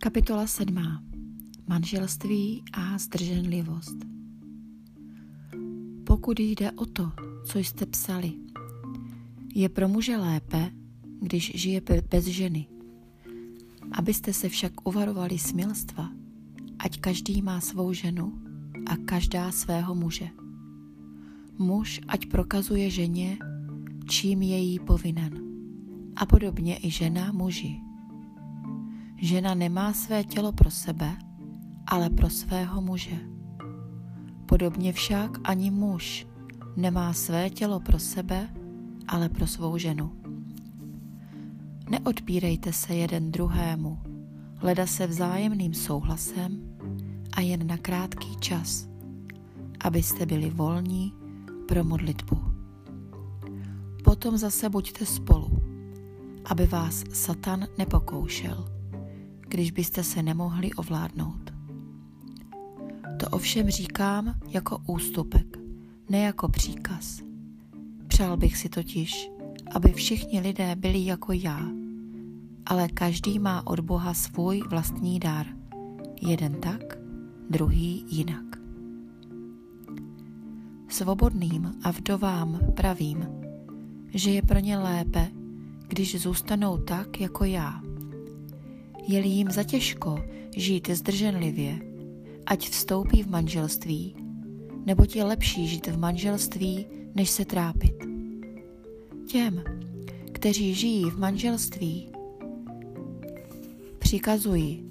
Kapitola 7. Manželství a zdrženlivost. Pokud jde o to, co jste psali, je pro muže lépe, když žije bez ženy. Abyste se však uvarovali smilstva, ať každý má svou ženu a každá svého muže. Muž ať prokazuje ženě, čím je jí povinen. A podobně i žena muži Žena nemá své tělo pro sebe, ale pro svého muže. Podobně však ani muž nemá své tělo pro sebe, ale pro svou ženu. Neodpírejte se jeden druhému, leda se vzájemným souhlasem a jen na krátký čas, abyste byli volní pro modlitbu. Potom zase buďte spolu, aby vás Satan nepokoušel když byste se nemohli ovládnout. To ovšem říkám jako ústupek, ne jako příkaz. Přál bych si totiž, aby všichni lidé byli jako já, ale každý má od Boha svůj vlastní dar. Jeden tak, druhý jinak. Svobodným a vdovám pravím, že je pro ně lépe, když zůstanou tak jako já je-li jim zatěžko žít zdrženlivě, ať vstoupí v manželství, nebo je lepší žít v manželství, než se trápit. Těm, kteří žijí v manželství, přikazuji,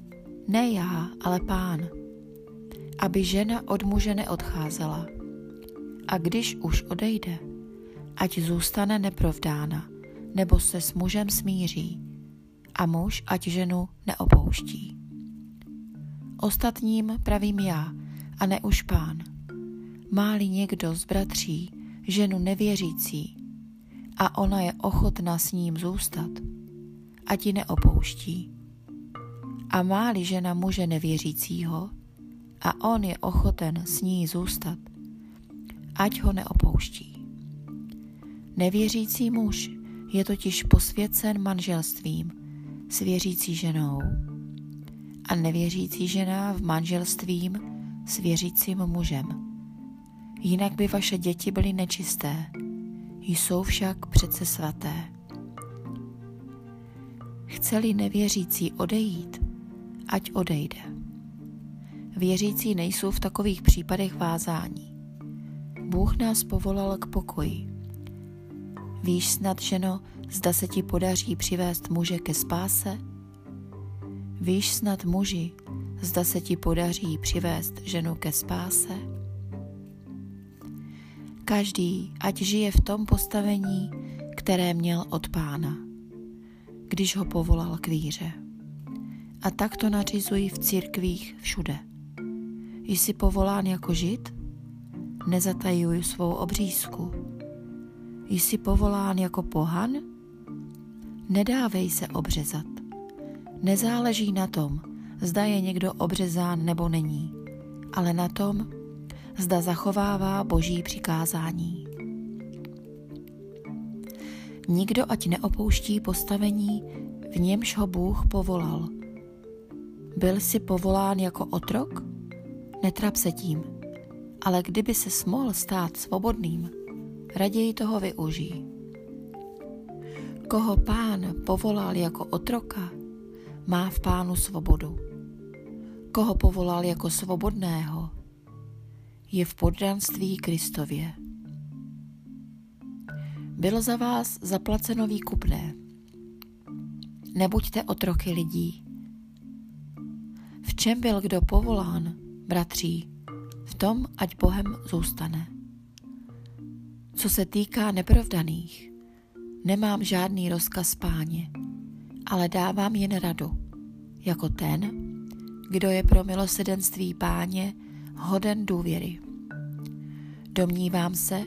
ne já, ale pán, aby žena od muže neodcházela. A když už odejde, ať zůstane neprovdána, nebo se s mužem smíří, a muž ať ženu neopouští. Ostatním pravím já a ne už pán. Máli někdo z bratří ženu nevěřící a ona je ochotná s ním zůstat, ať ji neopouští. A máli žena muže nevěřícího a on je ochoten s ní zůstat, ať ho neopouští. Nevěřící muž je totiž posvěcen manželstvím s věřící ženou a nevěřící žena v manželstvím s věřícím mužem. Jinak by vaše děti byly nečisté, jsou však přece svaté. Chceli nevěřící odejít, ať odejde. Věřící nejsou v takových případech vázání. Bůh nás povolal k pokoji. Víš snad, ženo, zda se ti podaří přivést muže ke spáse? Víš snad muži, zda se ti podaří přivést ženu ke spáse? Každý, ať žije v tom postavení, které měl od pána, když ho povolal k víře. A tak to nařizují v církvích všude. Jsi povolán jako žid? Nezatajuj svou obřízku. Jsi povolán jako pohan? Nedávej se obřezat. Nezáleží na tom, zda je někdo obřezán nebo není, ale na tom, zda zachovává boží přikázání. Nikdo ať neopouští postavení, v němž ho Bůh povolal. Byl si povolán jako otrok? Netrap se tím, ale kdyby se smohl stát svobodným, raději toho využij. Koho pán povolal jako otroka, má v pánu svobodu. Koho povolal jako svobodného, je v poddanství Kristově. Bylo za vás zaplaceno výkupné. Nebuďte otroky lidí. V čem byl kdo povolán, bratří, v tom ať Bohem zůstane. Co se týká neprovdaných, Nemám žádný rozkaz páně, ale dávám jen radu, jako ten, kdo je pro milosedenství páně hoden důvěry. Domnívám se,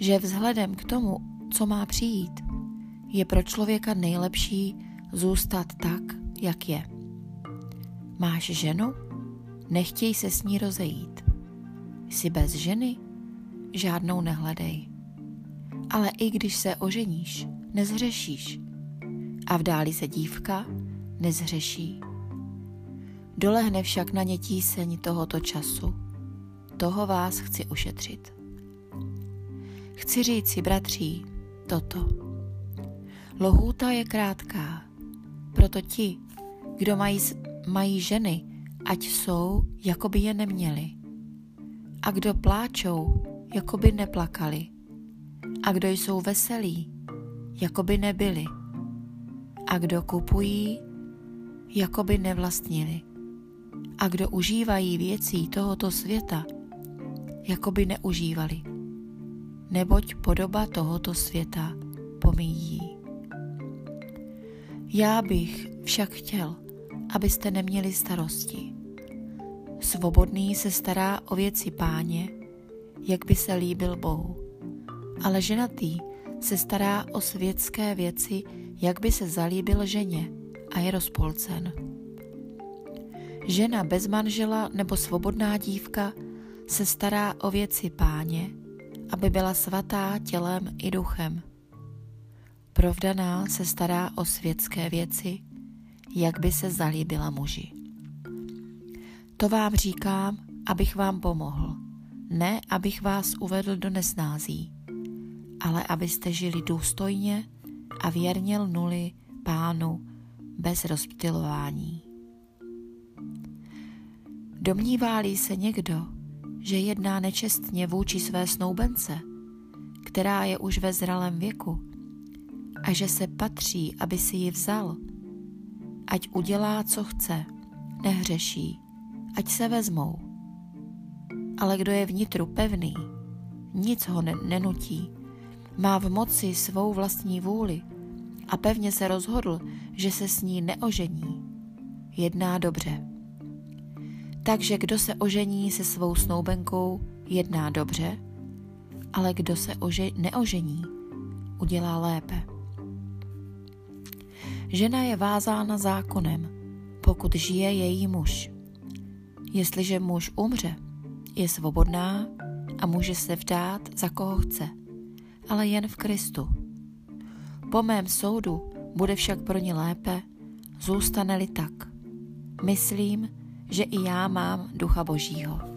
že vzhledem k tomu, co má přijít, je pro člověka nejlepší zůstat tak, jak je. Máš ženu? Nechtěj se s ní rozejít. Jsi bez ženy? Žádnou nehledej ale i když se oženíš, nezhřešíš. A vdáli se dívka, nezhřeší. Dolehne však na ně tíseň tohoto času. Toho vás chci ušetřit. Chci říct si, bratří, toto. Lohůta je krátká, proto ti, kdo mají, mají ženy, ať jsou, jako by je neměli. A kdo pláčou, jako by neplakali. A kdo jsou veselí, jako by nebyli. A kdo kupují, jako by nevlastnili. A kdo užívají věcí tohoto světa, jako by neužívali. Neboť podoba tohoto světa pomíjí. Já bych však chtěl, abyste neměli starosti. Svobodný se stará o věci páně, jak by se líbil Bohu. Ale ženatý se stará o světské věci, jak by se zalíbil ženě a je rozpolcen. Žena bez manžela nebo svobodná dívka se stará o věci páně, aby byla svatá tělem i duchem. Provdaná se stará o světské věci, jak by se zalíbila muži. To vám říkám, abych vám pomohl, ne abych vás uvedl do nesnází, ale abyste žili důstojně a věrně lnuli pánu bez rozptilování. Domnívá-li se někdo, že jedná nečestně vůči své snoubence, která je už ve zralém věku, a že se patří, aby si ji vzal, ať udělá, co chce, nehřeší, ať se vezmou. Ale kdo je vnitru pevný, nic ho ne- nenutí, má v moci svou vlastní vůli a pevně se rozhodl, že se s ní neožení, jedná dobře. Takže kdo se ožení se svou snoubenkou, jedná dobře, ale kdo se ože- neožení, udělá lépe. Žena je vázána zákonem, pokud žije její muž. Jestliže muž umře, je svobodná a může se vdát za koho chce, ale jen v Kristu. Po mém soudu bude však pro ní lépe, zůstane-li tak. Myslím, že i já mám ducha Božího.